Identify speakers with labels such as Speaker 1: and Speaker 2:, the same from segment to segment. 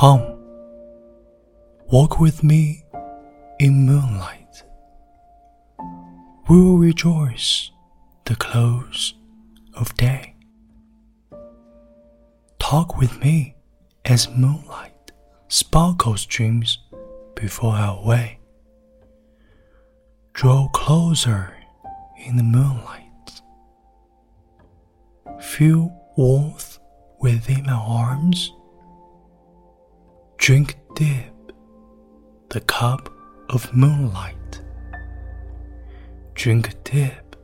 Speaker 1: Come, walk with me in moonlight. We will rejoice the close of day. Talk with me as moonlight sparkles dreams before our way. Draw closer in the moonlight. Feel warmth within my arms. Drink deep the cup of moonlight. Drink deep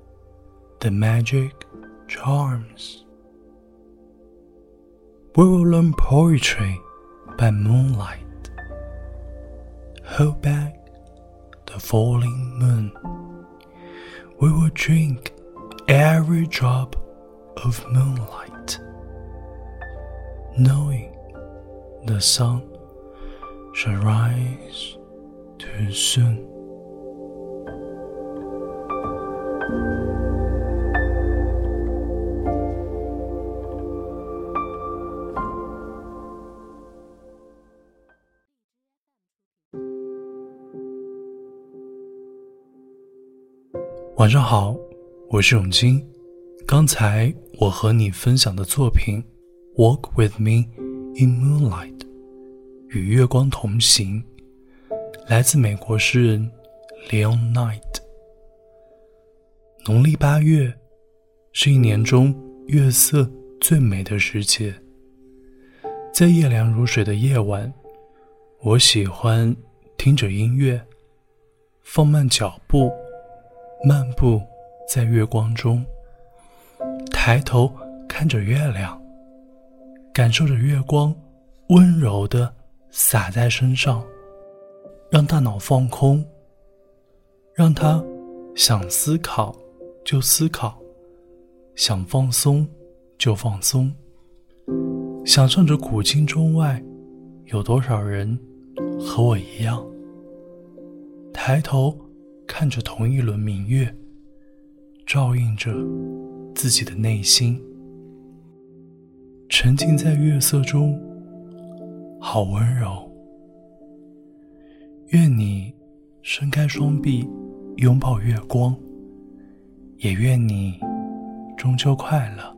Speaker 1: the magic charms. We will learn poetry by moonlight. Hold back the falling moon. We will drink every drop of moonlight, knowing the sun shall rise too soon. 晚上好，我是永金。刚才我和你分享的作品《Walk with Me in Moonlight》与月光同行，来自美国诗人 Leon Knight。农历八月是一年中月色最美的时节，在夜凉如水的夜晚，我喜欢听着音乐，放慢脚步。漫步在月光中，抬头看着月亮，感受着月光温柔的洒在身上，让大脑放空，让他想思考就思考，想放松就放松，想象着古今中外有多少人和我一样，抬头。看着同一轮明月，照映着自己的内心，沉浸在月色中，好温柔。愿你伸开双臂，拥抱月光，也愿你中秋快乐。